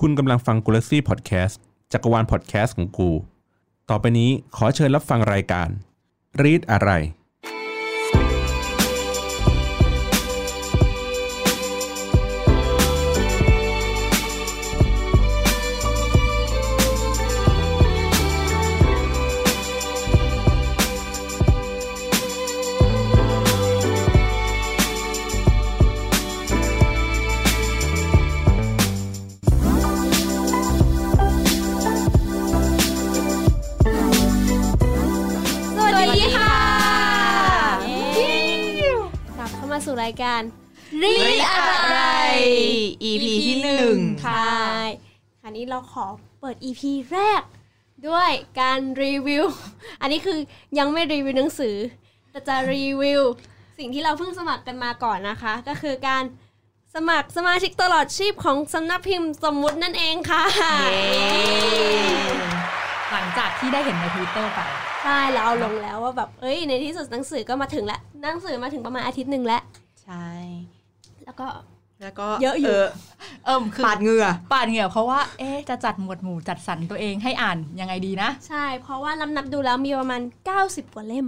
คุณกำลังฟังกูลาซี่พอดแคสต์จักรวาลพอดแคสต์ของกู ต่อไปนี้ขอเชิญรับฟังรายการ รีดอะไร การรีอะไร EP ที่หนึ่งค่ะคราวนี้เราขอเปิด EP แรก ด้วยการรีวิว อันนี้คือยังไม่รีวิวหนังสือ แต่จะรีวิว สิ่งที่เราเพิ่งสมัครกันมาก่อนนะคะ ก็คือการสมัครสมาชิกตลอดชีพของสำนักพิมพ์สมมุตินั่นเองค่ะ หลังจากที่ได้เห็นในทวิตเตอร์ไป ใช่เราเอาลงแล้วว่าแบบ เอ้ย ในที่สุดหนังสือก็มาถึงแล้ว หนังสือมาถึงประมาณอาทิตย์หนึ่งแล้ว ใช่ แล้วก็แล้วก็เยอะอยู่เอิ่มคือปาดเหงื่อปาดเหงื่อเพราะว่าเอ๊ะจะจัดหมวดหมู่จัดสรรตัวเองให้อ่านยังไงดีนะ ใช่ เพราะว่าลำนับดูแล้วมีประมาณ 90 กว่าเล่ม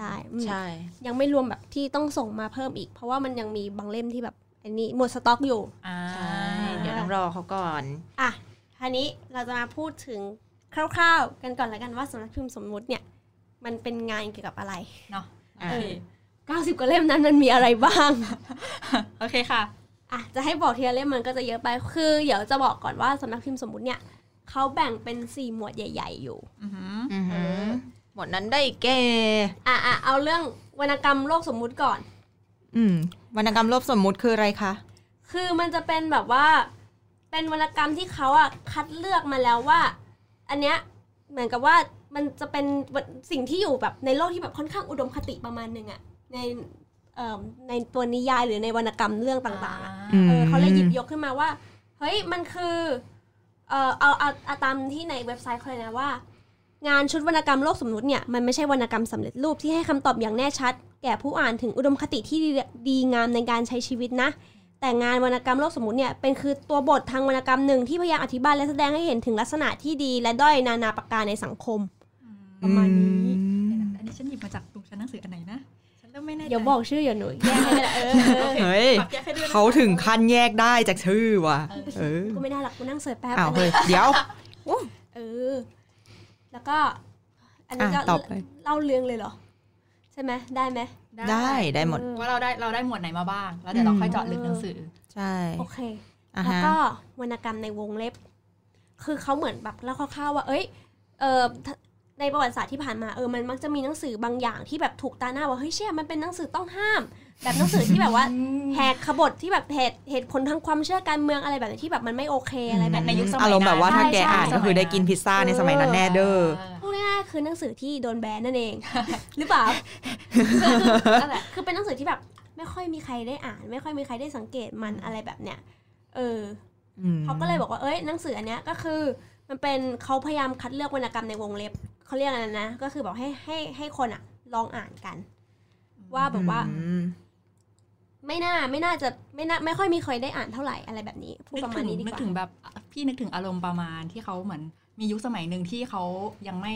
ได้อืมใช่ ยังไม่รวมแบบที่ต้องส่งมาเพิ่มอีก เพราะว่ามันยังมีบางเล่มที่แบบอันนี้หมดสต็อกอยู่อ่าใช่เดี๋ยวต้องรอเขาก่อนอะทีนี้เราจะมาพูดถึงคร่าวๆ กันก่อนแล้วกันว่าสำนักพิมพ์สมมุติเนี่ย มันเป็นงานเกี่ยวกับอะไรเนาะอะโอเค 90 กว่าเล่มนั้นมันมีอะไรบ้าง โอเคค่ะอะจะให้บอกทีละเล่มมันก็จะเยอะไป คือเดี๋ยวจะบอกก่อนว่าสำนักพิมพ์สมมุติเนี่ยเขาแบ่งเป็นสี่หมวดใหญ่ ๆ อยู่อือหืออือหือหมดนั้นได้แก่อะอะเอาเรื่องวรรณกรรมโลกสมมุติก่อน อืมวรรณกรรมโลกสมมุติคืออะไรคะ คือมันจะเป็นแบบว่า เป็นวรรณกรรมที่เขาอะคัดเลือกมาแล้วว่า อันเนี้ยเหมือนกับว่ามันจะเป็นสิ่งที่อยู่แบบในโลกที่แบบค่อนข้างอุดมคติประมาณหนึ่งอะ ในเอ่อในตัวนิยายหรือในวรรณกรรมเรื่องต่างๆอะอืมเออเขาเลยหยิบยกขึ้นมาว่า เฮ้ยมันคือเออเอาเอาเอาตามที่ในเว็บไซต์เขาเลยนะว่า งานชุดวรรณกรรมโลกสมมุติเนี่ยมันไม่ใช่วรรณกรรมสำเร็จรูปที่ให้คำตอบอย่างแน่ชัด แก่ผู้อ่านถึงอุดมคติที่ดีดีงามในการใช้ชีวิตนะ แต่งานวรรณกรรมโลกสมมุติเนี่ยเป็นคือตัวบททางวรรณกรรมหนึ่งที่พยายามอธิบายและแสดงให้เห็นถึงลักษณะที่ดี และด้อยนานาประการในสังคม ประมาณนี้อันนี้ฉันหยิบมาจากตรงชั้นหนังสืออันไหนนะฉันเริ่ม ไม่แน่ใจเดี๋ยวบอกชื่ออย่าหนูแยกให้ก็ได้เออเออเฮ้ยฝากแยกให้ด้วยนะเขาถึงขั้นแยกได้จากชื่อว่ะเออกูไม่น่าหรอกกูนั่งเสิร์ชแป๊บอ้าวอันเฮ้นี้ยเดี๋ยวเออ แล้วก็ อันนี้อะก็ต่อไปเล่าเรื่องเลยเหรอ ใช่ไหมได้ไหมได้ได้หมดเออว่าเราได้เราได้หมวดไหนมาบ้าง แล้วเดี๋ยวเราค่อยเจาะลึกหนังสือ ใช่โอเคอะแล้วฮะก็วรรณกรรมในวงเล็บ คือเขาเหมือนแบบเล่าคร่าวๆว่า เอ้ยเออ ในประวัติศาสตร์ที่ผ่านมาเออมันมักจะมีหนังสือบางอย่างที่แบบถูกตาหน้าว่าเฮ้ยเชี่ยมันเป็นหนังสือต้องห้าม แบบหนังสือที่แบบว่าแหกขบฏที่แบบเหตุเหตุผลทางความเชื่อการเมืองอะไรแบบนี้ที่แบบมันไม่โอเคอะไรแบบในยุคสมัยอารมณ์แบบว่าถ้าแกใช่อ่านใช่ก็คือได้กินพิซซ่าในสมัยนั้นแน่เด้อพูดง่ายๆคือหนังสือที่โดนแบนนั่นเอง หรือเปล่าคือนั่นแหละคือเป็นหนังสือที่แบบไม่ค่อยมีใครได้อ่าน ไม่ค่อยมีใครได้สังเกตมันอะไรแบบเนี้ยเอออืมเขาก็เลยบอกว่าเอ้ยหนังสืออันเนี้ยก็คือ มันเป็นเขาพยายามคัดเลือกวรรณกรรมในวงเล็บ เขาเรียกอะไรนะ ก็คือบอกให้ให้ให้คนอะลองอ่านกัน ว่าแบบว่าอืมไม่น่าไม่น่าจะไม่น่าไม่ค่อยมีใครได้อ่านเท่าไหร่อะไรแบบนี้พูดนึปกระมาถึณงนี้ดีนึกกว่าถึงแบบพี่นึกถึงอารมณ์ประมาณที่เขาเหมือน มียุคสมัยหนึ่งที่เขายังไม่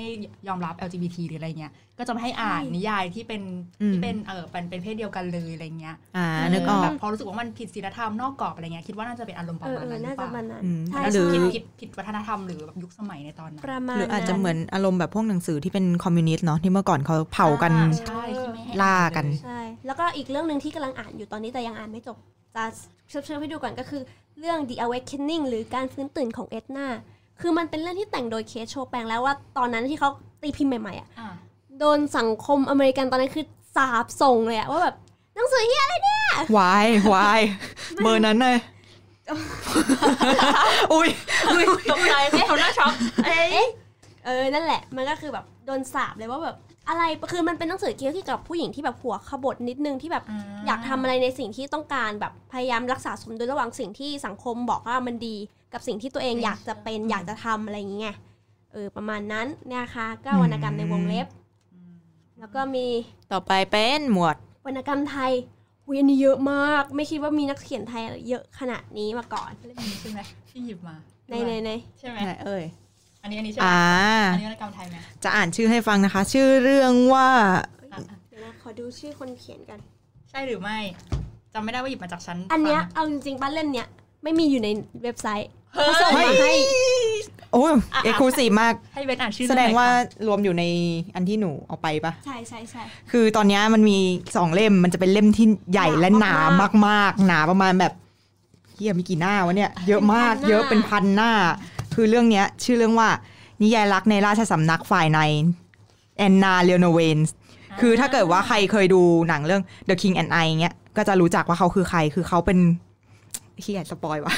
ยอมรับ LGBT หรืออะไรเงี้ย ก็จะไม่ให้อ่านนิยายที่เป็นอืมที่เป็นเออเป็นเป็นเพศเดียวกันเลยอะไรเงี้ยอ่านึกออแบกบพอรู้สึกว่ามันผิดศีลธรรมนอกกรอบอะไรเงี้ยคิดว่าน่าจะเป็นอารมณ์ปเอระอมาณเออนั้นหรืน่าอเปจะล่ามันนั้นอืมใช่หรือผิดใช่ผิดผิดวัฒนธรรมหรือแบบยุคสมัยในตอนนั้นประมาณหรืออาจจะนั้นเหมือนอารมณ์แบบพวกหนังสือที่เป็นคอมมิวนิสต์เนาะที่เมื่อก่อนเขาเผากันอ่ใช่ที่ไม่ให้ล่ากันใช่แล้วก็อีกเรื่องหนึ่งที่กำลังอ่านอยู่ตอนนี้แต่ยังอ่านไม่จบจะเชิญให้ดูก่อนก็คือเรื่อง The Awakening หรือการฟื้นตื่นของเอ็ดนา คือมันเป็นเรื่องที่แต่งโดยเคสโชแปงแล้วว่าตอนนั้นที่เขาตีพิมพ์ใหม่ๆอะอ่าโดนสังคมอเมริกันตอนนั้นคือสาบส่งเลยอะว่าแบบหนังสือเฮียอะไรเนี่ยวายวายเบอร์นั้นเลยอุ้ยตกใจเขาหน้าช็อกเอ๊ะเออนั่นแหละ มันก็คือแบบโดนสาบเลยว่าแบบอะไรคือมันเป็นหนังสือเกี่ยวกับผู้หญิงที่แบบหัวขบถนิดนึงที่แบบอยากทำอะไรในสิ่งที่ต้องการแบบพยายามรักษาสมดุลระหว่างสิ่งที่สังคมบอกว่ามันดี กับสิ่งที่ตัวเองอยากจะเป็นอยากจะทำอะไรอย่างเงี้ยเออประมาณนั้นเนี่ยค่ะก็วรรณกรรมในวงเล็บ แล้วก็มีต่อไปเป็นหมวดวรรณกรรมไทยอุ้ยอันนี้เยอะมาก ไม่คิดว่ามีนักเขียนไทยเยอะขนาดนี้มาก่อนเล่มนี้ใช่ไหมที่หยิบมาในในในใช่ไหมไหนเอ่ยอันนี้อันนี้ใช่ไหมอ่าอันนี้วรรณกรรมไทยไหมจะอ่านชื่อให้ฟังนะคะ ชื่อเรื่องว่าอะอะเดี๋ยวนะขอดูชื่อคนเขียนกัน ใช่หรือไม่จำไม่ได้ว่าหยิบมาจากชั้นอันเนี้ยฟังเอาจริงๆป้าเล่มเนี้ย ไม่มีอยู่ในเว็บไซต์เฮ้ยเขาส่งมาให้ โอ้ย exclusive มาก ให้เบนอ่านชื่อแสดงว่าหน่อยรวมอยู่ในอันที่หนูเอาไปปะใช่ใช่ใช่คือตอนเนี้ยมันมีสองเล่มมันจะเป็นเล่มที่ใหญ่หนาและหนามากมาก ๆ หนาประมาณแบบเฮียมีกี่หน้าวะเนี่ย เยอะมากเป็นพันหน้าเยอะเป็นพันหน้า คือเรื่องเนี้ย ชื่อเรื่องว่า นิยายรักในราชสำนักฝ่ายในแอนนาเลโนเวนส์คือถ้าเกิดว่าใครเคยดูหนังเรื่อง The King and I เงี้ยก็จะรู้จักว่าเขาคือใคร คือเขาเป็น เฮียสปอยวะ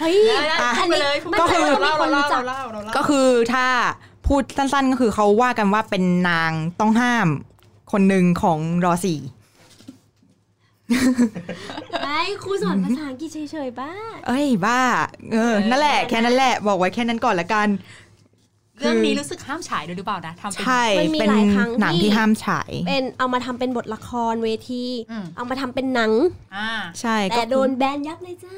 เฮ้ยได้ได้อะพูดไปเลยพูดไปก็คือเราเล่าเราเล่ามีคนรู้จัเรากเล่าเราเล่าก็คือถ้าพูดสั้นๆก็คือเขาว่ากันว่าเป็นนางต้องห้ามคนหนึ่งของรอสี่ไม่ครูสอนภาษาอังกฤษเฉยๆบ้า เอ้ยบ้า เออ นั่นแหละแค่นั้นแหละ บอกไว้แค่นั้นก่อนละกัน เรื่องนี้รู้สึกห้ามฉายด้วยหรือเปล่านะทำเป็นใช่มันมีเป็นหลายครั้งหนังที่ที่ห้ามฉาย เป็นเอามาทำเป็นบทละครเวทีอืมเอามาทำเป็นหนังอ่าใช่แต่ก็โดนแบนยับเลยจ้า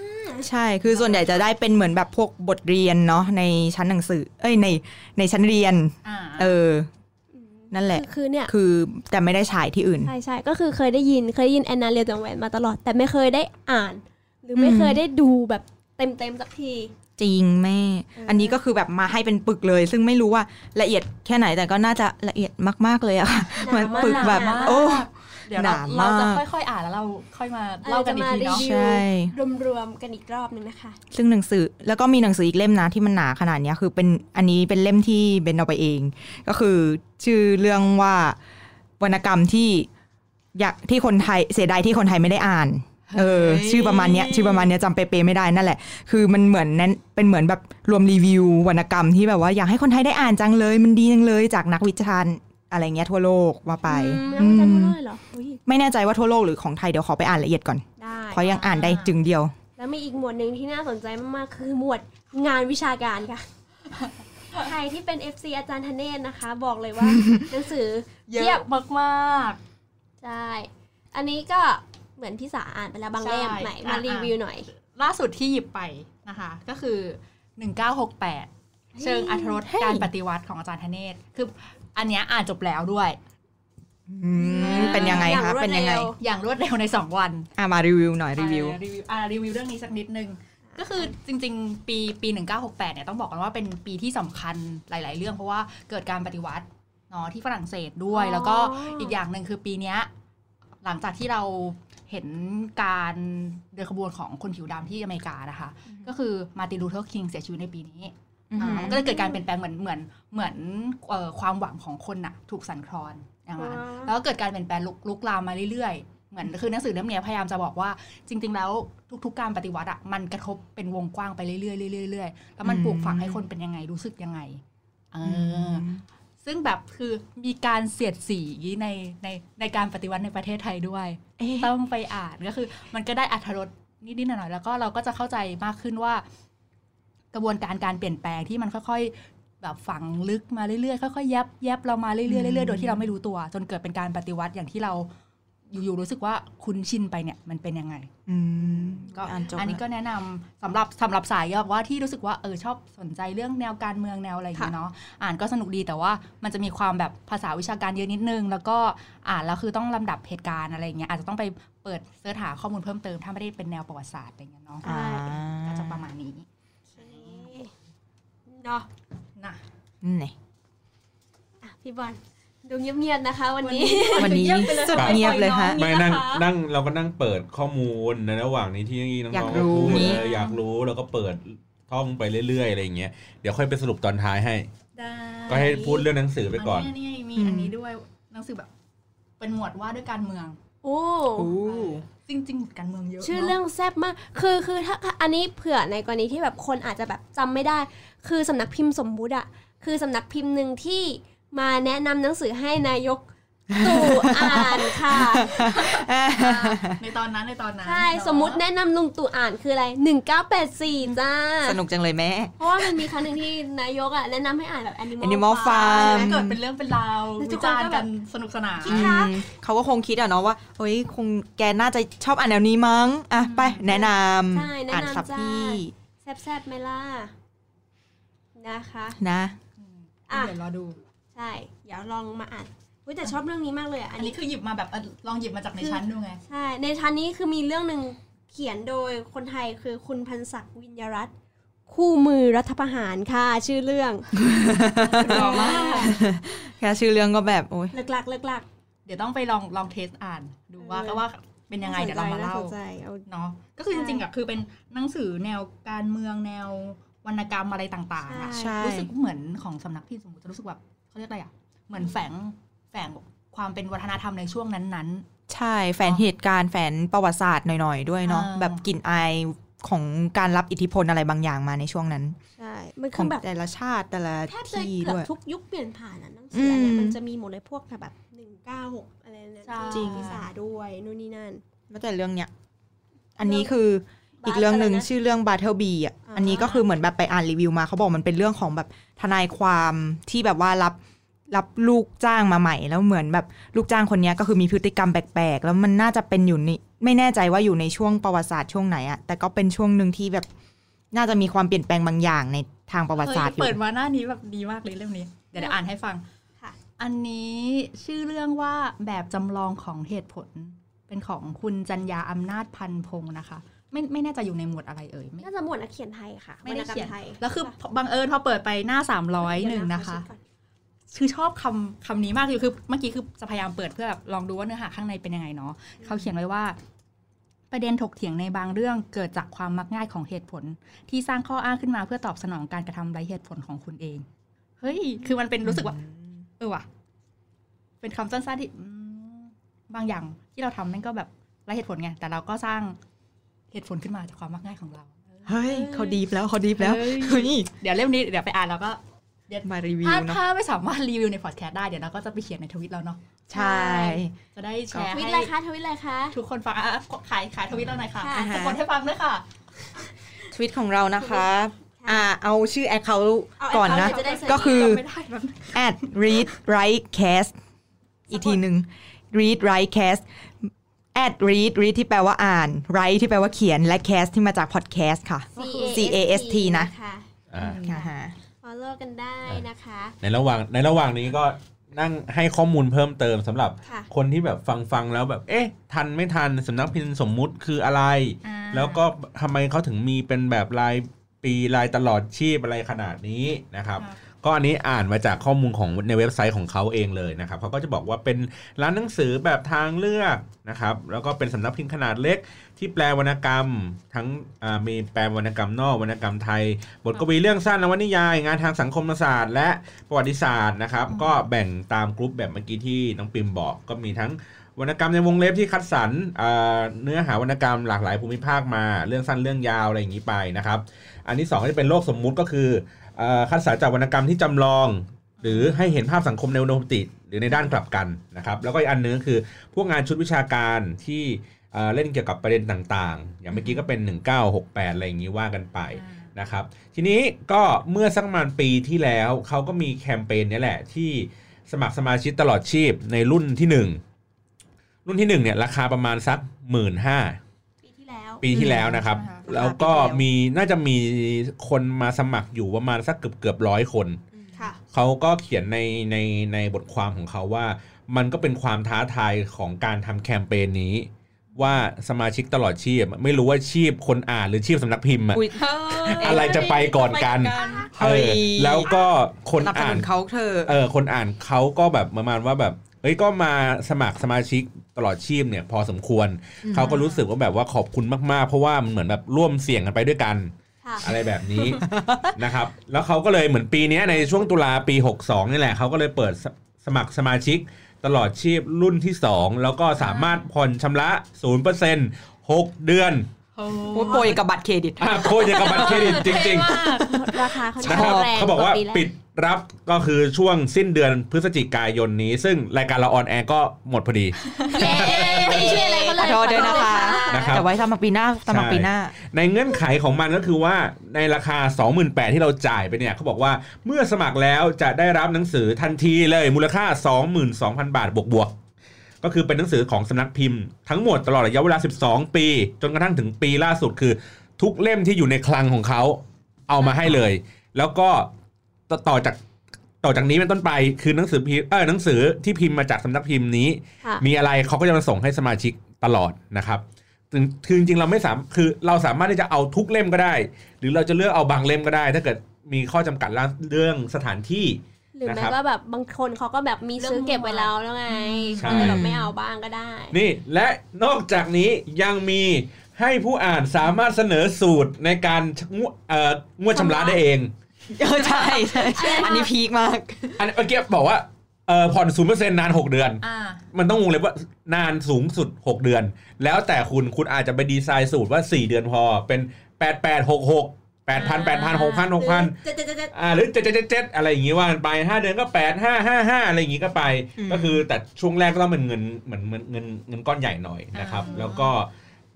ใช่คือส่วนใหญ่จะได้เป็นเหมือนแบบพวกบทเรียนเนาะในชั้นหนังสือ เอ้ยในในชั้นเรียนอ่าเออนั่นแหละคือคือเนี่ยคือแต่ไม่ได้ฉายที่อื่นใช่ใช่ก็คือเคยได้ยินเคยได้ยินแอนนาเรียลจังแหวนมาตลอด แต่ไม่เคยได้อ่าน หรือไม่อืมเคยได้ดูแบบเต็มเต็มๆสักที จริงแม่ อันนี้ก็คือแบบมาให้เป็นปึกเลย ซึ่งไม่รู้ว่าละเอียดแค่ไหนแต่ก็น่าจะละเอียดมาก ๆเลยอะค่ะหนาเหมือนปึกแบบหนามากโอ้เดี๋ยวเราหนามากเราจะค่อยๆอ่านแล้วเราค่อยมาเล่ากันอีกทีเนาะเออจะมารีวิวใช่รวมๆกันอีกรอบนึงนะคะ ซึ่งหนังสือแล้วก็มีหนังสืออีกเล่มนะที่มันหนาขนาดเนี้ยคือเป็นอันนี้เป็นเล่มที่เบนเอาไปเอง ก็คือชื่อเรื่องว่าวรรณกรรมที่อยากที่คนไทยเสียดายที่คนไทยไม่ได้อ่าน เออเฮ้ยชื่อประมาณเนี้ยชื่อประมาณเนี้ยจำเป๊ะๆไม่ได้นั่นแหละ คือมันเหมือนนั้นเป็นเหมือนแบบรวมรีวิววรรณกรรมที่แบบว่าอยากให้คนไทยได้อ่านจังเลย มันดีจังเลยจากนักวิจารณ์อะไรเงี้ยทั่วโลกว่าไปอืมแล้วมันจะอืรู้มเลยเหรออุ๊ยไม่แน่ใจว่าทั่วโลกหรือของไทยเดี๋ยวขอไปอ่านละเอียดก่อนได้เพราะยังอ่านได้จึงเดียว แล้วมีอีกหมวดหนึ่งที่น่าสนใจมากๆคือหมวดงานวิชาการค่ะใครที่เป็น FC อาจารย์ธเนศนะคะ บอกเลยว่าหนังสือเยเทียอะบมากใช่อันนี้ก็ เหมือนพี่สาอ่านไปแล้วบางเล่มใช่ไหนอะมารีวิวหน่อยๆล่าสุดที่หยิบไปนะคะ ก็คือ 1968 เชิงอัธรสเฮ้ยการปฏิวัติของอาจารย์ธเนศคืออันเนี้ยอ่านจบแล้วด้วยอืมเป็นยังไง อย่างคะรวดเป็นยังไงเร็วอย่างรวดเร็วใน2วันอะมารีวิวหน่อยรีวิวอ่ารีวิวอ่ารีวิวเรื่องนี้สักนิดนึงก็คือจริง ๆ ปีปี 1968 เนี่ยต้องบอกกันว่าเป็นปีที่สำคัญหลาย ๆ เรื่องเพราะว่าเกิดการปฏิวัติเนาะที่ฝรั่งเศสด้วยอ๋อแล้วก็อีกอย่างหนึ่งคือปีเนี้ยหลังจากที่เรา เห็นการเดินขบวนของคนผิวดำที่อเมริกานะคะ ก็คือมาร์ตินลูเทอร์คิงเสียชีวิตในปีนี้อ่ามันก็เลยเกิดการเปลี่ยนแปลงเหมือนเหมือนเหมือนเอ่อความหวังของคนน่ะ ถูกสั่นคลอนอย่างนั้นอ๋อแล้วก็เกิดการเปลี่ยนแปลงลุกลุกลามมาเรื่อยๆ เหมือนคือหนังสือเล่มเนี้ยพยายามจะบอกว่าจริง ๆ แล้วทุก ๆ การปฏิวัติอะมันกระทบเป็นวงกว้างไปเรื่อยๆเรื่อยๆเรื่อยๆแล้วมันอืมปลูกฝังให้คนเป็นยังไงรู้สึกยังไงเอออ ซึ่งแบบคือมีการเสียดสีในในในการปฏิวัติในประเทศไทยด้วยเอ๊ะต้องไปอ่านก็คือ มันก็ได้อัธรสนิดๆหน่อยๆแล้วก็เราก็จะเข้าใจมากขึ้นว่า กระบวนการการเปลี่ยนแปลงที่มันค่อยๆ แบบฝังลึกมาเรื่อยๆค่อยๆแยบแยบเรามาเรื่อยๆเรื่อยๆโดยที่เราไม่รู้ตัว จนเกิดเป็นการปฏิวัติอย่างที่เรา อยู่ๆรู้สึกว่าคุ้นชินไปเนี่ยมันเป็นยังไงอืมก็อ่านจบอันนี้ก็แนะนำสำหรับสำหรับสายแบบว่าที่รู้สึกว่าเออชอบสนใจเรื่องแนวการเมืองแนวอะไรอย่างเงี้ยเนาะอ่านก็สนุกดีแต่ว่ามันจะมีความแบบภาษาวิชาการเยอะนิดนึง แล้วก็อ่านแล้วคือต้องลำดับเหตุการณ์อะไรอย่างเงี้ยอาจจะต้องไปเปิดเสิร์ชหาข้อมูลเพิ่มเติมถ้าไม่ได้เป็นแนวประวัติศาสตร์อะไรอย่างเงี้ยเนาะอ่าก็จะประมาณนี้เนาะนะนี่อะพี่บอล ดูเงียบๆนะคะ วันนี้วันนี้สุดเงียบเลยฮะไม่นั่งนั่งเราก็นั่งเปิดข้อมูลในระหว่างนี้ที่น้อยาองกๆรู้ก็พูดนี่เอออยากรู้แล้วก็เปิดท่องไปเรื่อยๆอะไรอย่างเงี้ยเดี๋ยวค่อยไปสรุปตอนท้ายให้ได้ก็ให้พูดเรื่องหนังสือไปก่อนนนี้มีอันนี้ด้วยหนังสือแบบเป็นหมวดว่าด้วยการเมืองโอ้อู้จริงๆการเมืองเยอะชื่อนะเรื่องแซ่บมาก คือคือถ้าอันนี้เผื่อในกรณีที่แบบคนอาจจะแบบจำไม่ได้ คือสำนักพิมพ์สมมุติอะคือสำนักพิมพ์หนึ่งที่ มาแนะนำหนังสือให้นายกตู่อ่านค่ะ ในตอนนั้นในตอนนั้น ใช่เนอะสมมติแนะนำลุงตู่อ่านคืออะไร 1984 จ้า สนุกจังเลยแม่ เพราะว่ามันมีครั้งหนึ่งที่นายกอะแนะนำให้อ่านแบบ Animal, Animal Farm แล้วเกิดเป็นเรื่องเป็นราวแล้วทุวิกคนจารก็ณ์แบบกันสนุกสนานคิดคะอืมเขาก็คงคิดอะเนาะว่าเฮ้ยคงแกน่าจะชอบอ่านแนวนี้มั้ง อะ ไปแนะนใช่ำแนะอ่านนำสับจ้าพี่แซ่บๆไหมล่ะนะคะ นะอะเดี๋ยวรอดู ใช่เดี๋ยวลองมาอ่านเฮ้ยแต่ชอบเรื่องนี้มากเลยอะอัอันนนี้นี้คือหยิบมาแบบเออลองหยิบมาจากในชั้นดูไงใช่ในชั้นนี้คือมีเรื่องหนึ่งเขียนโดยคนไทยคือคุณพันศักดิ์วิญญารัตน์คู่มือรัฐประหารค่ะชื่อเรื่องรอมากแค่ชื่อเรื่องก็แบบโอ้ยเลิกลักเลิกลักเดี๋ยวต้องไปลองลองเทสอ่านดูว่าเออก็ว่าเป็นยังไงเดี๋ยวเรามาเล่าน่สนใจเอาเนาะก็คือจริงๆอะคือเป็นหนังสือแนวการเมืองแนววรรณกรรมอะไรต่างๆอะใช่รู้สึกเหมือนของสำนักพิมพ์สมมติจะรู้สึกแบบ เขาเรียกอะไรอะเหมือนแฝงแฝงความเป็นวัฒนธรรมในช่วงนั้นใช่แฝนเหตุการณ์แฝนประวัติศาสตร์หน่อยๆ ด้วยเนาะอ่าแบบกลิ่นอายของการรับอิทธิพลอะไรบางอย่างมาในช่วงนั้น ใช่ มันขคือองแบบแต่ละชาติแต่ละแทบจะที่เกือด้บวยทุกยุคเปลี่ยนผ่านอะหนังสืออันเนี้ยอืมมันจะมีหมดเลยพวกแบบหนึ่งเก้าหกอะไรเนี่ยใช่จริงภาษาด้วยนู่นนี่นั่นแล้วแต่เรื่องเนี้ย อันนี้คืออีกเรื่องหนึ่งบาสอะไรนะชื่อเรื่อง Battle B อะ อ่าอันนี้ก็คือเหมือนแบบไปอ่านรีวิวมาเขาบอกมันเป็นเรื่องของแบบทนายความที่แบบว่ารับรับลูกจ้างมาใหม่ แล้วเหมือนแบบลูกจ้างคนเนี้ยก็คือมีพฤติกรรมแปลกๆ แล้วมันน่าจะเป็นอยู่ในไม่แน่ใจว่าอยู่ในช่วงประวัติศาสตร์ช่วงไหนอะแต่ก็เป็นช่วงหนึ่งที่แบบน่าจะมีความเปลี่ยนแปลงบางอย่างในทางประๆวัติศาสตร์อเฮ้ยเปิดยู่มาหน้านี้แบบดีมากเลยเรื่องนี้ เดี๋ยวเดี๋ยวอ่านให้ฟังค่ะอันนี้ชื่อเรื่องว่าแบบจำลองของเหตุผลเป็นของคุณจัญญาอำนาจพันพงศ์นะคะ ไม่ไม่แน่ใจอยู่ในหมวดอะไรเอ่ยไม่น่าจะหมวดนักเขียนไทยค่ะไม่ได้วรรณกรรเขียนไทยแล้วคือบังเอิญพอเปิดไปหน้าสามร้อยหนึ่งเดี๋วนะคะขอเช็ก่อคือชอบคำคำนี้มากคือคือเมื่อกี้คือจะพยายามเปิดเพื่อแบบลองดูว่าเนื้อหาข้างในเป็นยังไงเนาะเขาเขียนไว้ว่าประเด็นถกเถียงในบางเรื่องเกิดจากความมักง่ายของเหตุผล ที่สร้างข้ออ้างขึ้นมาเพื่อตอบสนองการกระทำไร้เหตุผลของคุณเอง เฮ้ย คือมันเป็นรู้สึกว่า เออว่ะ เป็นคำสั้นๆที่อืมบางอย่างที่เราทำนั่นก็แบบไร้เหตุผลไง แต่เราก็สร้าง เหตุผลขึ้นมาจากความมักง่ายของเรา เฮ้ยเขา deep แล้วเขา deep แล้วเฮ้ยเฮ้ยเดี๋ยวเล่มนี้เดี๋ยวไปอ่านแล้วก็มารีวิวถ้าเนาะถ้าไม่สามารถรีวิวในพอดแคสต์ได้เดี๋ยวเราก็จะไปเขียนในทวิตเราเนาะใช่ จะได้แชร์ทวิตให้อะไรคะทวิตอะไรคะทุกคนฟังอะขายขายทวิตเราหน่อยค่ะค่ะสะกดให้ฟังด้วยค่ะทวิตของเรานะคะ อ่า เอาชื่อแอคเคาเอาก่อนนะ account เลยจะได้ search ก็คือจำไม่ได้แล้ว at read write cast อีกทีหนึ่ง read write cast at read read ที่แปลว่าอ่าน write ที่แปลว่าเขียนและ cast ที่มาจาก podcast ค่ะ C A S T นะคะอ่าค่ะฮะ follow กันได้นะคะ ในระหว่างในระหว่างนี้ก็นั่งให้ข้อมูลเพิ่มเติมสำหรับค่ะคนที่แบบฟังฟังแล้วแบบ เอ๊ะ ทันไม่ทันสำนักพิมพ์สมมุติคืออะไรอ่าแล้วก็ทำไมเขาถึงมีเป็นแบบรายปีรายตลอดชีพอะไรขนาดนี้นะครับครับ ก็อันนี้อ่านมาจากข้อมูลของในเว็บไซต์ของเขาเองเลยนะครับเขาก็จะบอกว่าเป็นร้านหนังสือแบบทางเลือกนะครับแล้วก็เป็นสำนักพิมพ์ขนาดเล็ก ที่แปลวรรณกรรม ทั้งมีแปลวรรณกรรมนอกวรรณกรรมไทย บทกวีเรื่องสั้นนวนิยาย งานทางสังคมศาสตร์ และประวัติศาสตร์นะครับก็แบ่งตามกลุ่มแบบเมื่อกี้ที่น้องปิมบอกก็มีทั้งวรรณกรรมในวงเล็บที่คัดสรรเนื้อหาวรรณกรรมหลากหลายภูมิภาคมา เรื่องสั้นเรื่องยาวอะไรอย่างนี้ไปนะครับ อันที่สองก็จะเป็นโลกสมมุติก็คือ คัดสรรจากวรรณกรรมที่จำลอง หรือให้เห็นภาพสังคมในอุดมคติหรือในด้านกลับกันนะครับ แล้วก็อีกอันนึงก็คือพวกงานชุดวิชาการที่เล่นเกี่ยวกับประเด็นต่างๆ อย่างเมื่อกี้ก็เป็น 1968 อะไรอย่างนี้ว่ากันไปนะครับ ทีนี้ก็เมื่อสักประมาณปีที่แล้วเขาก็มีแคมเปญนี้แหละที่สมัครสมาชิกตลอดชีพในรุ่นที่ 1 รุ่นที่1เนี่ยราคาประมาณสัก1 5ื่นปีที่แล้ว ปีที่แล้วนะครับใช่ค่ะแล้วก็มีน่าจะมีคนมาสมัครอยู่ประมาณสักเกือบเกือบร้อยคนค่ะเขาก็เขียนในในในบทความของเขาว่า มันก็เป็นความท้าทายของการทำแคมเปญนี้ ว่าสมาชิกตลอดชีพ ไม่รู้ว่าชีพคนอ่านหรือชีพสำนักพิมพ์อะอุ๊ยอะไรจะไปก่อนกันเฮ้เอยอแล้วก็คนสนับสอ่านุนนเขาเธอะเออคนอ่านเขาก็แบบประมาณว่าแบบ เอ้ยก็มาสมัครสมาชิกตลอดชีพเนี่ยพอสมควรเขาก็รู้สึกว่าแบบว่าขอบคุณมากๆ เพราะว่ามันเหมือนแบบร่วมเสี่ยงกันไปด้วยกันค่ะอะไรแบบนี้นะครับ แล้วเขาก็เลยเหมือนปีเนี้ยในช่วงตุลาปี 62 นี่แหละเขาก็เลยเปิดสสมัครสมาชิกตลอดชีพรุ่นที่ 2 แล้วก็สามารถผ่อนชำระ0% 6 เดือนโอ้โอ้โปรยกับบัตรเครดิตอะโคตรอย่างกับบัตรเครดิตจริงราคาเขาๆจะนะครับแรงเขาบอกว่าปีแรปิด รับก็คือช่วงสิ้นเดือนพฤศจิกายนนี้ ซึ่งรายการเราออนแอร์ก็หมดพอดีเย้ไม่ได้ช่วยอะไรเขาเลขอยโทษด้วยนะคะ นะครับแต่ไว้สมัครปีหน้าสมัครปีหน้า ในเงื่อนไขของมันก็คือว่าในราคา 28,000ที่เราจ่ายไปเนี่ยเขาบอกว่าเมื่อสมัครแล้วจะได้รับหนังสือทันทีเลยมูลค่า 22,000 บาทบวกๆก็คือเป็นหนังสือของสำนักพิมพ์ทั้งหมดตลอดระยะเวลา 12 ปี จนกระทั่งถึงปีล่าสุดคือ ทุกเล่มที่อยู่ในคลังของเขาเอามาให้เลย แล้วก็ ต่อต่อจากต่อจากนี้เป็นต้นไปคือหนังสือพิมพ์เออหนังสือที่พิมพ์มาจากสำนักพิมพ์นี้ค่ะมีอะไรเขาก็จะมาส่งให้สมาชิกตลอดนะครับถึงคือจริงๆเราไม่สามคือเราสามารถที่จะเอาทุกเล่มก็ได้ หรือเราจะเลือกเอาบางเล่มก็ได้ ถ้าเกิดมีข้อจำกัดเรื่องสถานที่หรือนะแม้ครับว่าแบบบางคนเขาก็แบบมีซื้อเก็บไว้แล้วแล้วไงใช่ก็เลยแบบไม่เอาบ้างก็ได้ นี่และนอกจากนี้ยังมีให้ผู้อ่านสามารถเสนอสูตรในการงวดเอ่องวดชำระได้เอง เออใช่ใช่อันนี้พีคมาก อันเมื่อกี้บอกว่าเออผ่อนศูนย์เปอร์เซ็นต์นาน6เดือน อ่า มันต้องวงเล็บว่านานสูงสุด6เดือน แล้วแต่คุณคุณอาจจะไปดีไซน์สูตรว่า4เดือนพอเป็น8 8 6 6 8 0 0 0 8 0 0 6 0 0 6 0 0เจ็ดเจ็ดเจ็ดเจ็ดอ่าหรือเจ็ดเจ็ดเจ็ดเจ็ดอะไรอย่างงี้ว่ากันไปห้าเดือนก็แปดห้าห้าห้าอะไรอย่างงี้ก็ไป อืม ก็คือแต่ช่วงแรกก็ต้องเป็นเงินเหมือนเงินเงินเงินก้อนใหญ่หน่อยนะครับอ่าแล้วก็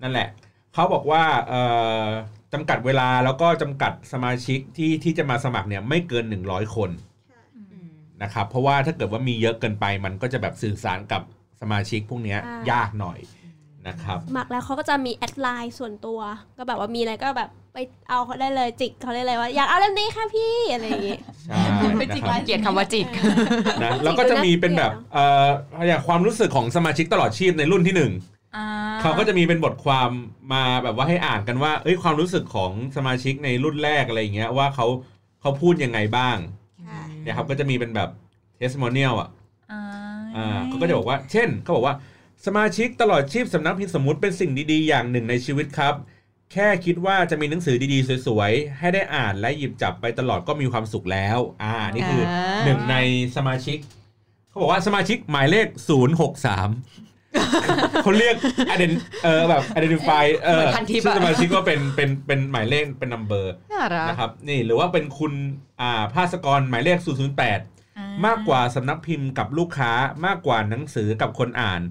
นั่นแหละเขาบอกว่าเอ่อ จำกัดเวลาแล้วก็จำกัดสมาชิกที่ที่จะมาสมัครเนี่ยไม่เกิน 100 คนนะครับ เพราะว่าถ้าเกิดว่ามีเยอะเกินไปมันก็จะแบบสื่อสารกับสมาชิกพวกเนี้ยยากหน่อยนะครับหมักแล้วเขาก็จะมีแอดไลน์ส่วนตัว ก็แบบว่ามีอะไรก็แบบไปเอาเขาได้เลยจิกเขาได้เลยว่าอยากเอาเล่มนี้ค่ะพี่อะไรอย่างงี้ใช่ไปจิกไลนะครับน์เกลียดคำว่าจิกนะแล้วก็จะมีเป็นแบบเอ่ออย่างความรู้สึกของสมาชิกตลอดชีพในรุ่นที่หนึ่งอ่า เขาก็จะมีเป็นบทความมาแบบว่าให้อ่านกันว่า เอ้ยความรู้สึกของสมาชิกในรุ่นแรกอะไรอย่างเงี้ยว่าเขาเขาพูดยังไงบ้างเนี่ยครับก็จะมีเป็นแบบ testimonial อะอ่าอ่าเขาก็จะบอกว่า เช่นเขาบอกว่าสมาชิกตลอดชีพสำนักพิมพ์สมมุติเป็นสิ่งดีๆ อย่างหนึ่งในชีวิตครับ แค่คิดว่าจะมีหนังสือดีๆ สวยๆ ให้ได้อ่านและหยิบจับไปตลอดก็มีความสุขแล้ว อ่า นี่คืออาหนึ่งในสมาชิก เขาบอกว่าสมาชิกหมายเลข 063 เขาเรียก ident เออแบบ identify เออเหมือนพันทิปอะชื่อสมาชิกว่าเป็นเป็นเป็นหมายเลขเป็น number น่ารักนะครับนี่หรือว่าเป็นคุณอ่าภาสกรหมายเลข 008อ่มากกว่าสำนักพิมพ์กับลูกค้ามากกว่าหนังสือกับคนอ่าน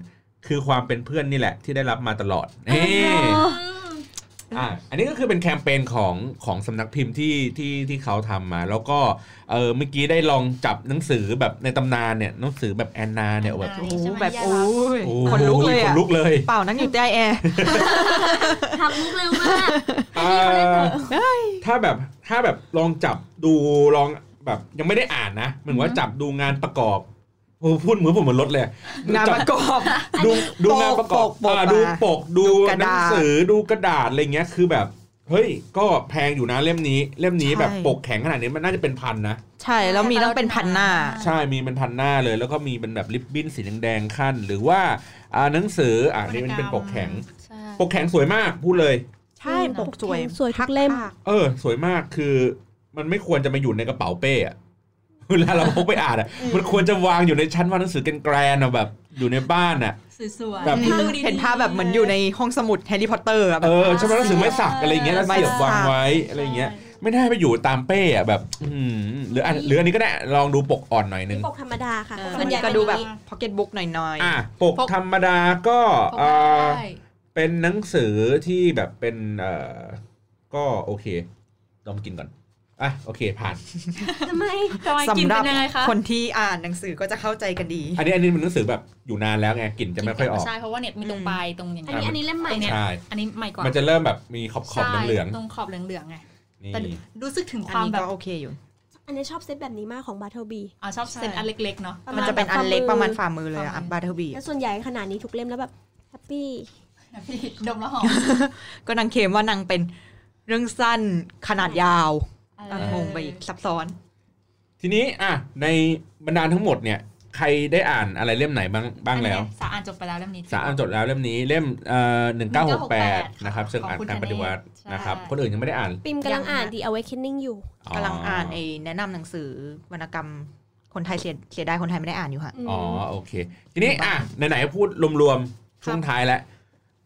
คือความเป็นเพื่อนนี่แหละที่ได้รับมาตลอดนี่ อ่าอันนี้ก็คือเป็นแคมเปญของของสำนักพิมพ์ที่ที่ที่เขาทำมา แล้วก็เออเมื่อกี้ได้ลองจับหนังสือแบบในตำนานเนี่ยหนังสือแบบแอนนาเนี่ยแบบโอ้นี่โหใช่ไหมแบบยายโอ้รักยโอ้คนลุกเลยคอะนลุกเลย เปล่านั่งอยู่ใต้แอร์ทำมุกเร็วมากเอ่อถ้าแบบถ้าแบบลองจับดูลองแบบยังไม่ได้อ่านนะเหมือนว่าจับดูงานประกอบ โอ้พูดเหมือนผมเหมือนรถเลยงานจับประกอบดูดูงานประกอบปกปกอ่ามาดูปกดูดูกระหนัดาษงสือดูกระดาษอะไรเงี้ยคือแบบ เฮ้ย ก็แพงอยู่นะเล่มนี้ เล่มนี้ใช่แบบปกแข็งขนาดนี้มันน่าจะเป็นพันนะใช่แล้วมีต้องเป็นพันหน้า ใช่มีเป็นพันหน้าเลย แล้วก็มีเป็นแบบริบบิ้นสีแดงๆขั้น หรือว่าอ่าหนังสืออ่านี่มันเป็นปกแข็งใช่ปกแข็งสวยมากพูดเลยใช่ปกสวยสวยทุกเล่มภาคเออ สวยมากคือ มันไม่ควรจะมาอยู่ในกระเป๋าเป้อะ เวลาเราพกไปอ่านอะมันควรจะวางอยู่ในชั้นวางหนังสือ grand ๆอะแบบอยู่ในบ้านอะสวยๆแบบตู้ดีๆเห็นภาพแบบเหมือนอยู่ในห้องสมุดแฮร์รี่พอตเตอร์อะแบเอบอใช่ไหมหนังสือไม้สักอะไรอย่างเงี้ยแล้วไม้เสียบสักวางไว้อะไรอย่างเงี้ยไม่ได้ไปอยู่ตามเป้อะแบบอืมหรืออันหรืออันนี้ก็ได้ลองดูปกอ่อนหน่อยนึงปกธรรมดาค่ะเออส่วนใหญ่ก็ดูแบบเป็นอย่างนี้พ็อกเก็ตบุ๊กหน่อยอะปกพกธรรมดาก็พกเอ่อได้เป็นหนังสือที่แบบเป็นเอ่อก็โอเคลองกินก่อน อะโอเคผ่าน ทำไมทำไมๆกินสำหรัเป็นยังไงคะคนที่อ่านหนังสือก็จะเข้าใจกันดี อันนี้อันนี้มันหนังสือแบบอยู่นานแล้วไงกลิ่นจะไม่ค่อยออก ใช่เพราะว่าเนี่ยมีตรงปลายตรงอย่างอันนี้อันนี้เล่มใหม่ตรงเนี้ยใช่อันนี้ใหม่กว่ามันจะเริ่มแบบมีขอบขอบใช่เหลืองตรงขอบเหลืองๆไงๆนี่แต่รู้สึกถึงอัคนวามนี้แบบก็โอเคอยู่ อันนี้ชอบเซตแบบนี้มากของบาร์เทลบีอ่าชอบเซตอันเล็กๆเนาะประมันมาณจะเป็นอันเล็กฝ่ามือประมาณฝ่ามือเลยอะฝ่ามือบาร์เทอร์บีแล้วส่วนใหญ่ขนาดนี้ทุกเล่มแล้วแบบแฮปปี้พี่ดมแล้วหอมก็นางเคมว่านางเป็นเรื่องสั้นขนาดยาวเอออะ งงไปอีกซับซ้อน ทีนี้อะในบรรดาทั้งหมดเนี่ย ใครได้อ่านอะไรเล่มไหนบ้างบ้างแล้วอันนี้สาอ่านจบไปแล้วเล่มนี้สาอ่านจบแล้วเล่มนี้เล่มเอ่อหนึ่งเก้าหกแปดนะครับซึ่งอ่านของคุณการปฏิวัติธเนศนะครับใช่คนอื่นยังไม่ได้อ่าน ปิมกำลังอ่าน The Awakening อยู่กำลังอ่านไอ้แนะนำหนังสือวรรณกรรมคนไทยเสียเสียดายคนไทยไม่ได้อ่านอยู่ค่ะ อ๋อโอเค ทีนี้อะไหนๆพูดรวมๆช่วงท้ายแล้ว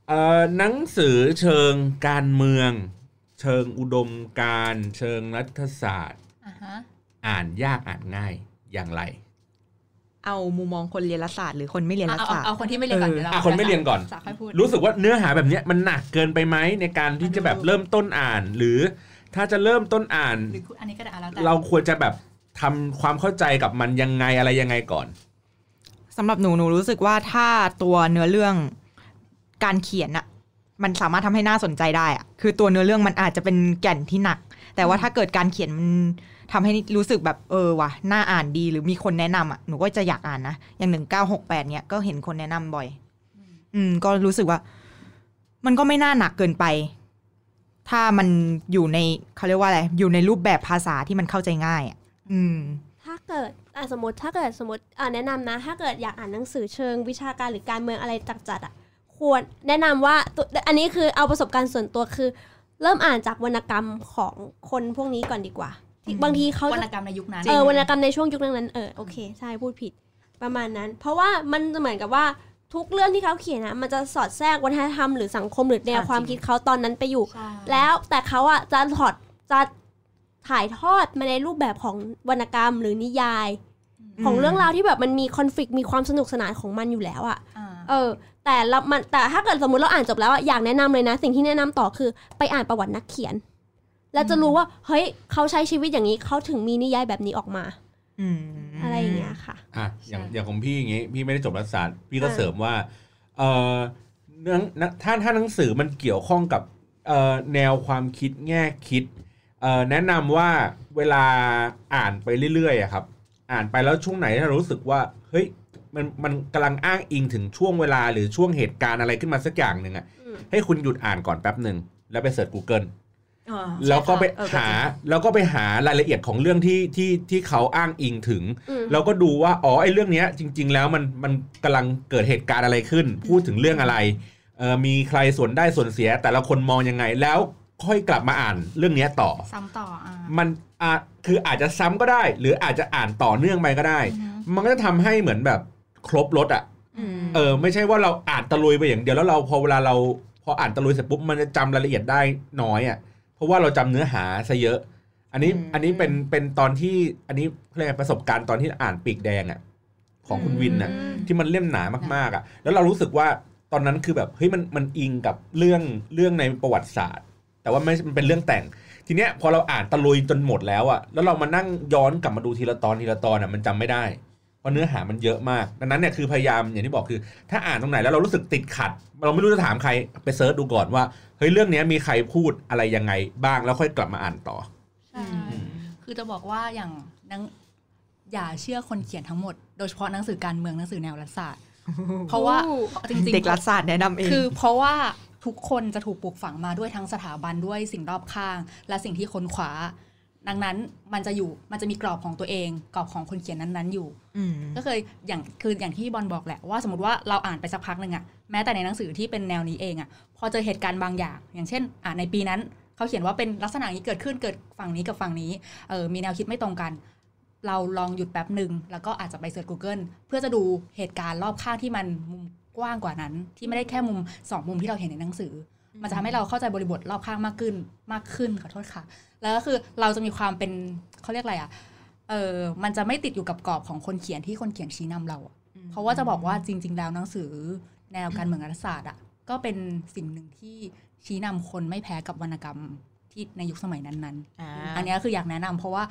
เอ่อหนังสือเชิงการเมือง เชิงอุดมการณ์เชิงรัฐศาสตร์อ่าฮะอ่านยากอ่านง่ายอย่างไร เอามุมมองคนเรียนรัฐศาสตร์หรือคนไม่เรียนรัฐเอาศาสตร์เอาคนที่ไม่เรียนก่อนเออเดี๋ยวเราอะคนไม่เรียนก่อนสาค่อยพูดรู้สึกว่าเนื้อหาแบบเนี้ยมันหนักเกินไปไหมในการที่จะแบบเริ่มต้นอ่าน หรือถ้าจะเริ่มต้นอ่านหรืออันนี้ก็ได้อะแล้วแต่เราควรจะแบบทำความเข้าใจกับมันยังไงอะไรยังไงก่อนสำหรับหนูหนูรู้สึกว่าถ้าตัวเนื้อเรื่องการเขียนอะ มันสามารถทำให้น่าสนใจได้อะคือตัวเนื้อเรื่องมันอาจจะเป็นแก่นที่หนัก แต่ว่าถ้าเกิดการเขียนมันทำให้รู้สึกแบบเออว่ะน่าอ่านดีหรือมีคนแนะนำอะหนูก็จะอยากอ่านนะอย่างหนึ่งเก้าหกแปดเนี้ยก็เห็นคนแนะนำบ่อย อืม ก็รู้สึกว่า มันก็ไม่น่าหนักเกินไป ถ้ามันอยู่ในเขาเรียกว่าอะไรอยู่ในรูปแบบภาษาที่มันเข้าใจง่ายอะอืม ถ้าเกิดอะสมมติถ้าเกิดสมมติอะแนะนำนะ ถ้าเกิดอยากอ่านหนังสือเชิงวิชาการหรือการเมืองอะไรจัดๆอะ ควรแนะนำว่าตัวอันนี้คือเอาประสบการณ์ส่วนตัวคือ เริ่มอ่านจากวรรณกรรมของคนพวกนี้ก่อนดีกว่าที่อืมบางทีเขาวรจะรณกรรมในยุคนั้นเออวรรณกรรมในช่วงยุคนั้นๆเออโอเคใช่พูดผิดประมาณนั้น เพราะว่ามันจะเหมือนกับว่าทุกเรื่องที่เขาเขียนนะมันจะสอดแทรกวัฒนธรรมหรือสังคมหรือแนวอ่าความจริงคิดเขาตอนนั้นไปอยู่ใช่แล้วแต่เขาอะจะถอดจะถ่ายทอดมาในรูปแบบของวรรณกรรมหรือนิยาย ของเรื่องราวที่แบบมันมีคอนฟ lict มีความสนุกสนานของมันอยู่แล้วอะอ่า เออ แต่เรามันแต่ถ้าเกิดสมมติเราอ่านจบแล้วอะอยากแนะนำเลยนะ สิ่งที่แนะนำต่อคือไปอ่านประวัตินักเขียน แล้วจะรู้ว่า เฮ้ยเขาใช้ชีวิตอย่างนี้เขาถึงมีนิยายแบบนี้ออกมาอืมอะไรอย่างเงี้ยค่ะอะอย่างใช่อย่างของพี่อย่างงี้ พี่ไม่ได้จบรัฐศาสตร์พี่ก็อ่าเสริมว่า เออเรื่องนะถ้าถ้าหนังสือมันเกี่ยวข้องกับเอ่อแนวความคิดแง่คิดเอ่อแนะนำว่าเวลาอ่านไปเรื่อยๆอะครับ อ่านไปแล้วช่วงไหนถ้าเรารู้สึกว่า เฮ้ย มันมันกำลังอ้างอิงถึงช่วงเวลาหรือช่วงเหตุการณ์อะไรขึ้นมาสักอย่างหนึ่งอะอืมให้คุณหยุดอ่านก่อนแป๊บหนึ่งแล้วไปเสิร์ช Google อ่าแล้วก็ไปเออก็จริงหาแล้วก็ไปหารายละเอียดของเรื่องที่ที่ที่เขาอ้างอิงถึงอืมเราก็ดูว่าอ๋อไอ้เรื่องเนี้ย จริง ๆ แล้วมันมันกำลังเกิดเหตุการณ์อะไรขึ้น พูดถึงเรื่องอะไรเออมีใครส่วนได้ส่วนเสีย แต่ละคนมองยังไงแล้วค่อยกลับมาอ่านเรื่องเนี้ยต่อ ซ้ำต่ออ่ามันอะคืออาจจะซ้ำก็ได้ หรืออาจจะอ่านต่อเนื่องไปก็ได้อือฮึมันก็จะทำให้เหมือนแบบ ครบรถอะอืมเออไม่ใช่ว่าเราอ่านตะลุยไปอย่างเดียวแล้วเราพอเวลาเราพออ่านตะลุยเสร็จปุ๊บมันจะจำรายละเอียดได้น้อยอะ เพราะว่าเราจำเนื้อหาซะเยอะ อันนี้อืมอันนี้เป็นเป็นตอนที่อันนี้เรียกอะไรประสบการณ์ตอนที่อ่านปีกแดงอะของคุณวินอะอืมที่มันเล่มหนามากๆอะ แล้วเรารู้สึกว่าตอนนั้นคือแบบเฮ้ยมันมันอิงกับเรื่องเรื่องในประวัติศาสตร์ แต่ว่าไม่มันเป็นเรื่องแต่งทีเนี้ยพอเราอ่านตะลุยจนหมดแล้วอะแล้วเรามานั่งย้อนกลับมาดูทีละตอนทีละตอนอะมันจำไม่ได้ เพราะเนื้อหามันเยอะมาก ดังนั้นเนี่ยคือพยายามอย่างที่บอกคือ ถ้าอ่านตรงไหนแล้วเรารู้สึกติดขัด เราไม่รู้จะถามใครไปเซิร์ชดูก่อนว่าเฮ้ยเรื่องเนี้ยมีใครพูดอะไรยังไงบ้างแล้วค่อยกลับมาอ่านต่อใช่คือจะบอกว่าอย่างหนังอย่าเชื่อคนเขียนทั้งหมดโดยเฉพาะหนังสือการเมืองหนังสือแนวรัฐศาสตร์เพราะว่าจริงๆเด็กรัฐศาสตร์แนะนำเองคือเพราะว่าทุกคนจะถูกปลูกฝังมาด้วยทั้งสถาบันด้วยสิ่งรอบข้าง และสิ่งที่ค้นคว้า ดังนั้นมันจะอยู่มันจะมีกรอบของตัวเอง กรอบของคนเขียนนั้นๆอยู่มก็เคยอย่างคืออย่างที่บอลบอกแหละว่า สมมติว่าเราอ่านไปสักพักหนึ่งอะแม้แต่ในหนังสือที่เป็นแนวนี้เองอะพอเจอเหตุการณ์บางอย่าง อย่างเช่น อ่าในปีนั้น เขาเขียนว่าเป็นลักษณะนี้เกิดขึ้นเกิดฝั่งนี้กับฝั่งนี้เออมีแนวคิดไม่ตรงกัน เราลองหยุดแป๊บหนึ่งแล้วก็อาจจะไปเสิร์ช Google เพื่อจะดูเหตุการณ์รอบข้างที่มันมุมกว้างกว่านั้น ที่ไม่ได้แค่มุมสองมุมที่เราเห็นในหนังสือ มันจะทำให้เราเข้าใจบริบทรอบข้างมากขึ้นมากขึ้นขอโทษค่ะ แล้วก็คือเราจะมีความเป็นเขาเรียกอะไรอะเออมันจะไม่ติดอยู่กับกรอบของคนเขียนที่คนเขียนชี้นำเราอะเพราะว่าจะบอกว่าจริง ๆ แล้วหนังสือแนวการเมืองรัฐศาสตร์อะก็เป็นสิ่งหนึ่งที่ชี้นำคนไม่แพ้กับวรรณกรรม ที่ในยุคสมัยนั้นๆอ่าอันเนี้ยคืออยากแนะนำเพราะว่า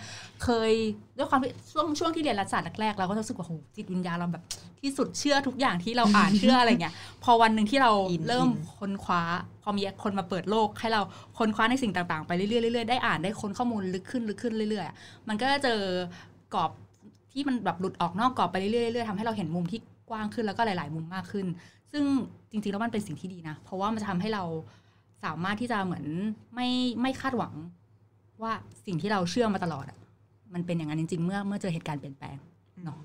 เคยด้วยความที่ช่วงช่วงที่เรียนรัฐศาสตร์แรกๆเราก็จะรู้สึกว่าโหจิตวิญญาณเราแบบที่สุดเชื่อทุกอย่างที่เราอ่านเชื่ออะไรเงี้ยพอวันหนึ่งที่เราอินเริ่มอินค้นคว้า พอมีคนมาเปิดโลก ให้เราค้นคว้าในสิ่งต่างๆ ไปเรื่อยๆเรื่อยๆได้อ่านได้ค้นข้อมูลลึกขึ้นลึกขึ้นเรื่อยๆอะมันก็จะเจอกรอบที่มันแบบหลุดออกนอกกรอบไปเรื่อยๆเรื่อยๆทำให้เราเห็นมุมที่กว้างขึ้นแล้วก็หลาย ๆ มุมมากขึ้น ซึ่งจริงๆแล้วมันเป็นสิ่งที่ดีนะ เพราะว่ามันจะทำให้เรา สามารถที่จะเหมือนไม่ไม่คาดหวังว่าสิ่งที่เราเชื่อมาตลอดอะมันเป็นอย่างนั้นจริง ๆ เมื่อเมื่อเจอเหตุการณ์เปลี่ยนแปลงเนาะ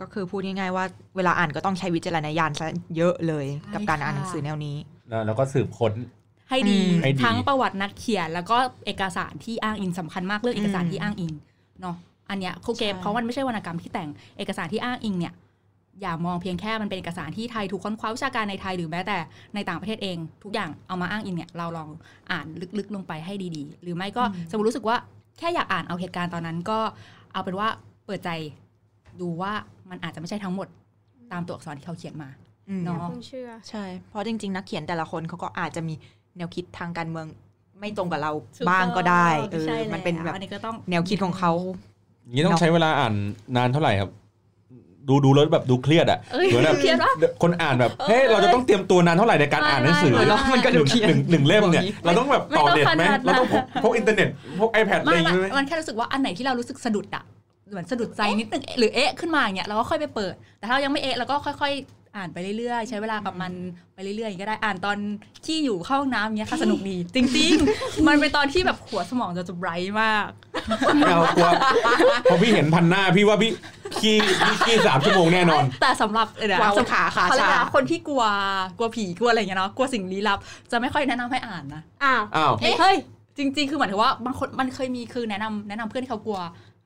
ก็คือพูดง่ายๆว่าเวลาอ่านก็ต้องใช้วิจารณญาณซะเยอะเลยใช่กับการอ่านค่ะหนังสือแนวนี้ แล้วแล้วก็สืบค้นให้ดีอืมให้ดีทั้งประวัตินักเขียน แล้วก็เอกสารที่อ้างอิงสำคัญมากเรื่องเอกสารอืมที่อ้างอิงเนาะอันเนี้ยครูเกมใช่เพราะมันไม่ใช่วรรณกรรมที่แต่งเอกสารที่อ้างอิงเนี่ย อย่ามองเพียงแค่มันเป็นเอกสารที่ไทยถูกค้นคว้าวิชาการในไทยหรือแม้แต่ในต่างประเทศเอง ทุกอย่างเอามาอ้างอิงเนี่ยเราลองอ่านลึกๆลงไปให้ดีๆ หรือไม่ก็สมมติรู้สึกว่าแค่อยากอ่านเอาเหตุการณ์ตอนนั้นก็เอาเป็นว่าเปิดใจดูว่ามันอาจจะไม่ใช่ทั้งหมดตามตัวอักษรที่เขาเขียนมาอืมเนาะคุณเชื่อใช่ เพราะจริง ๆ นักเขียนแต่ละคนเขาก็อาจจะมีแนวคิดทางการเมืองไม่ตรงกับเราบ้างก็ได้เออใช่มันเป็นแบบอันนี้ก็ต้องแนวคิดของเขาอย่างนี้ต้องใช้เวลาอ่านนานเท่าไหร่ครับ ดูดูแล้วแบบดูเครียดอะเอ้ยเหมือนแบบเครียดปะคนอ่านแบบเฮ้ยเราจะต้องเตรียมตัวนานเท่าไหร่ในการอ่านหนังสือไม่ไม่แล้วมันก็หดูนึ่งเครียดหนึ่งหนึ่งเล่มเนี่ยบอกงี้เราต้องแบบต่อเน็ตไหมไม่ต้องขนาดนั้นเราต้องพกพกอินเทอร์เน็ตพก iPad อะไรไม่อย่างไม่เงี้ยไหมมันแค่รู้สึกว่าอันไหนที่เรารู้สึกสะดุดอะเหมือนสะดุดใจนิดนึงหรือเอ๊ะขึ้นมาอย่างเงี้ยเราก็ค่อยไปเปิด แต่ถ้าเรายังไม่เอ๊ะเราก็ค่อย ๆ อ่านไปเรื่อยๆ ใช้เวลากับมันไปเรื่อยๆอย่างงี้ก็ได้อ่านตอนที่อยู่เข้าห้องน้ำเงี้ยค่ะสนุกดีจริงๆ มันเป็นตอนที่แบบหัวสมองจะจะไบรท์มากไม่เอากลัวพอพี่เห็นพันหน้าพี่ว่าพี่ขี้พี่ขี้สามชั่วโมงแน่นอน แต่สำหรับเออวางสำขาขาเขาเรียกชาว่าคนที่กลัวกลัวผีกลัวอะไรอย่างเงี้ยเนาะกลัวสิ่งลี้ลับ จะไม่ค่อยแนะนำให้อ่านนะอ้าวอ้าวเอ๊ะเฮ้ยจริง ๆ คือหมายถึงว่าบางคนมันเคยมีคือแนะนำแนะนำเพื่อนที่เขากลัว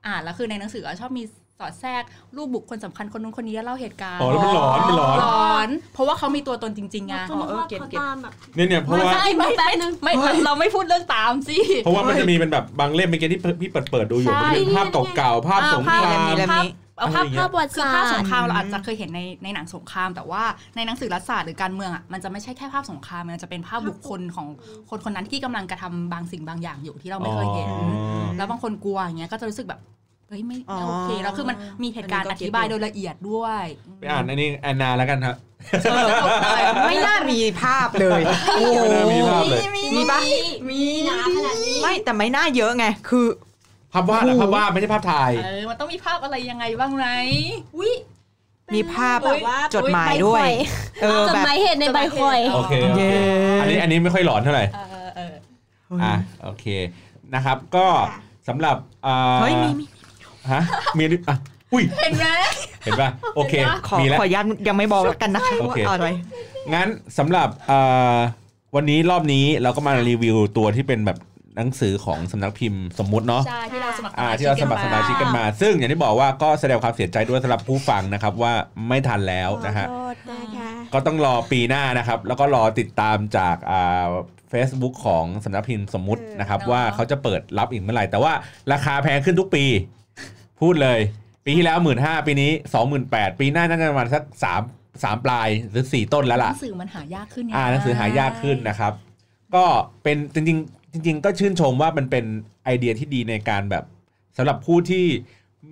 อ่านแล้วคือในหนังสือชอบมี สอดแทรกรูปบุคคลสำคัญคนนู้นคนนี้เล่าเหตุการณ์อ๋อแล้วมันหลอนมันหลอนหลอน เพราะว่าเขามีตัวตนจริงๆไงจนว่าเก็บเขาเก็บตามแบบเนี่ยเนี่ยเพราะไม่ว่าใช่ไม่แป๊ไม่บนึงไม่เราไม่พูดเรื่องตามสิเพราะว่ามันจะมีเป็นแบบบางเล่มเมื่อกี้ที่พี่เปิดเปิดดูอยู่ใช่มันเป็นภาพเก่าๆภาพสงครามมีเล่มภาพนี้เอาภาพอะไรอย่างเงี้ยภาพประวัติคือศาสตภาพร์สงครามอืมเราอาจจะเคยเห็นในในหนังสงคราม แต่ว่าในหนังสือรัฐศาสตร์หรือการเมืองอะมันจะไม่ใช่แค่ภาพสงครามมันจะเป็นภาพบุคคลของคนคนนั้นที่กำลังกระทำบางสิ่งบางอย่างอยู่ที่เราไม่เคยเห็นอ๋อแล้วบางคนกลัวอย่างเงี้ยก็จะรู้สึกแบบ เฮ้ยไม่อ๋อไม่โอเคแล้วคือมันมีเหตุการณ์อัอนนี้ก็เก็ตธิบายโดยละเอียดด้วยไปอ่านอันนี้แอนนาแล้วกันครับไม่น่ามีภาพเลยโอ้โหไม่น่ามีภาพเลยมีปะมีหนาขนาดนี้ไม่แต่ไม่น่าเยอะไงคือภาพวาดอะภาพวาดไม่ใช่ภาพถ่ายเออมันต้องมีภาพอะไรยังไงบ้างไหมอุ้ยมีภาพแบบว่าจดหมายด้วยเออจดแบบหมายเหตุในใบคอยโอเคโอเคเย้อันนี้อันนี้ไม่ค่อยหลอนเท่าไหร่เออเอออะโอเคนะครับ ก็สำหรับอ่าเฮ้ยมีมี ฮะมีดิอะอุ้ยเห็นไหมเห็นป่ะโอเคขอมีแล้วขอยันยังไม่บอกแล้วกันนะคะโอเคว่าเอาไว้งั้นสำหรับอ่าวันนี้รอบนี้เราก็มารีวิวตัวที่เป็นแบบหนังสือของสำนักพิมพ์สมมุติเนาะใช่ที่เราสมัครอ่าที่เราสมัครสมาชิกกันมา ซึ่งอย่างที่บอกว่าก็แสดงความเสียใจด้วยสำหรับผู้ฟังนะครับว่าไม่ทันแล้วนะฮะขอโทษนะคะก็ต้องรอปีหน้านะครับ แล้วก็รอติดตามจากอ่า Facebook ของสำนักพิมพ์สมมุตินะครับว่าเขาจะเปิดรับอีกเมื่อไหร่แต่ว่าราคาแพงขึ้นทุกปี พูดเลย ปีที่แล้วหมื่นห้าปีนี้สองหมื่นแปดปีหน้าน่าจะประมาณสักสามสามปลายหรือสี่ต้นแล้วหล่ะนังสือมันหายากขึ้นไงอ่าหนังสือหายากขึ้นนะครับ ก็เป็นจริงๆจริง ๆ ก็ชื่นชมว่ามันเป็นไอเดียที่ดีในการแบบสำหรับผู้ที่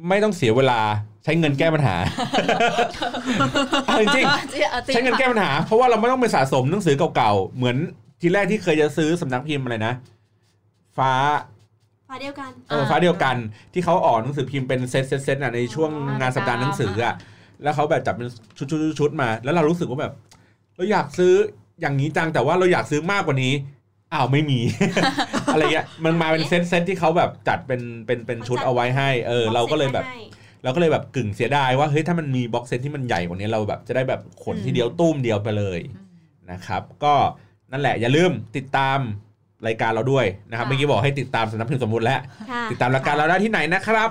ไม่ต้องเสียเวลาใช้เงินแก้ปัญหาเอาจริงๆใช้เงินแก้ปัญหา เพราะว่าเราไม่ต้องไปสะสมหนังสือเก่าๆ เหมือนทีแรกที่เคยจะซื้อสำนักพิมพ์อะไรนะ ฟ้า ฝาเดียวกันเออฟ้าเดียวกันที่เขาออกหนังสือพิมพ์เป็นเซตเซตเซตอะในช่วงงานสัปดาห์หนังสืออะแล้วเขาแบบจับเป็นชุดชุดชุดชุดมา แล้วเรารู้สึกว่าแบบ เราอยากซื้ออย่างนี้จังแต่ว่าเราอยากซื้อมากกว่านี้อ้าวไม่มี อะไรเงี้ยมันมาเป็นเซตเซตที่เขาแบบจัดเป็นเป็นเป็นชุดเอาไว้ให้ เออ เราก็เลยแบบเราก็เลยแบบกึ่งเสียดายว่าเฮ้ยถ้ามันมี box set ที่มันใหญ่กว่านี้เราแบบจะได้แบบขนทีเดียวตุ้มเดียวไปเลยนะครับ ก็นั่นแหละอย่าลืมติดตาม รายการเราด้วยนะครับค่ะเมื่อกี้บอกให้ติดตามสำนักพิมพ์สมมุติแล้วค่ะติดตามรายการเราได้ที่ไหนนะครับ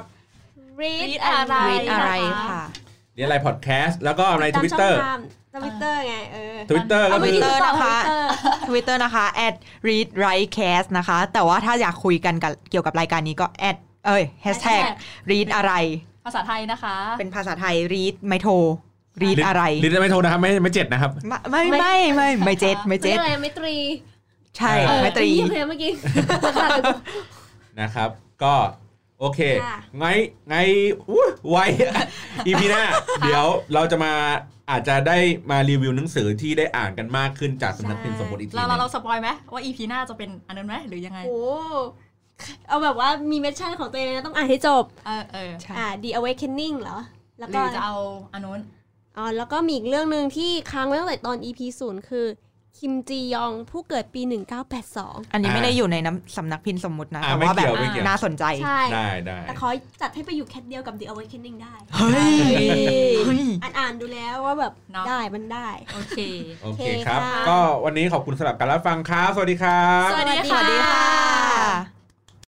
read read อะไร read อะไรค่ะเรียนอะไรพอดแคสต์แล้วก็ในทวิตเตอร์ทวิตเตอร์ไงเออทวิตเตอร์ก็เอาไปคือติดต่อนะคะ Twitter Twitter นะคะ read write cast นะคะ แต่ว่าถ้าอยากคุยกันกับเกี่ยวกับรายการนี้ก็ add เอ้ย hashtag read อะไร ภาษาไทยนะคะ เป็นภาษาไทย read ไม่โทร read อะไรลินไม่โทรนะครับไม่ไม่เจ็ดนะครับ ไม่ไม่ไม่ไม่ไม่เจ็ดไม่ไม่เจ็ดอะไรไม่ตรี ใช่เออไม่ตรีเยี่ยมเลยเมื่อกี้นะครับ ก็โอเคค่ะไงไงอู้ไว EP หน้า เดี๋ยวเราจะมาอาจจะได้มารีวิวหนังสือที่ได้อ่านกันมากขึ้นจากสำนักพิมพ์สมบูรณ์อีกทีหเรานึเรางเราสปอยไหมว่า EP หน้าจะเป็นอันนั้นไหมหรือยังไงโอ้เอาแบบว่ามี mission ของตัวเองนะต้องอ่านให้จบ เออเออใช่อ่า The Awakening เหรอ แล้วหก็รือจะเอาอันนู้นอ๋อแล้วก็มีอีกเรื่องหนึ่งที่ค้างไว้ตั้งแต่ตอน EP ศูนย์คือ คิมจียองผู้เกิดปี 1982 อันนี้ไม่ได้อยู่ในน้ำสำนักพิมพ์สมมุตินะอ่าแต่ไม่ว่าแบเกี่บยวไม่เกี่ยวน่าสนใจ ใช่ได้ได้แต่ขอจัดให้ไปอยู่แคทเดียวกับ The Awakening ได้ เฮ้ยเฮ้ยอ่านอ่านดูแล้วว่าแบบเนาะได้มันได้ โอเค โอเคโอเคครับค่ะก็วันนี้ขอบคุณสำหรับการรับฟังครับ สวัสดีครับ สวัสดีสวัสดีค่ะ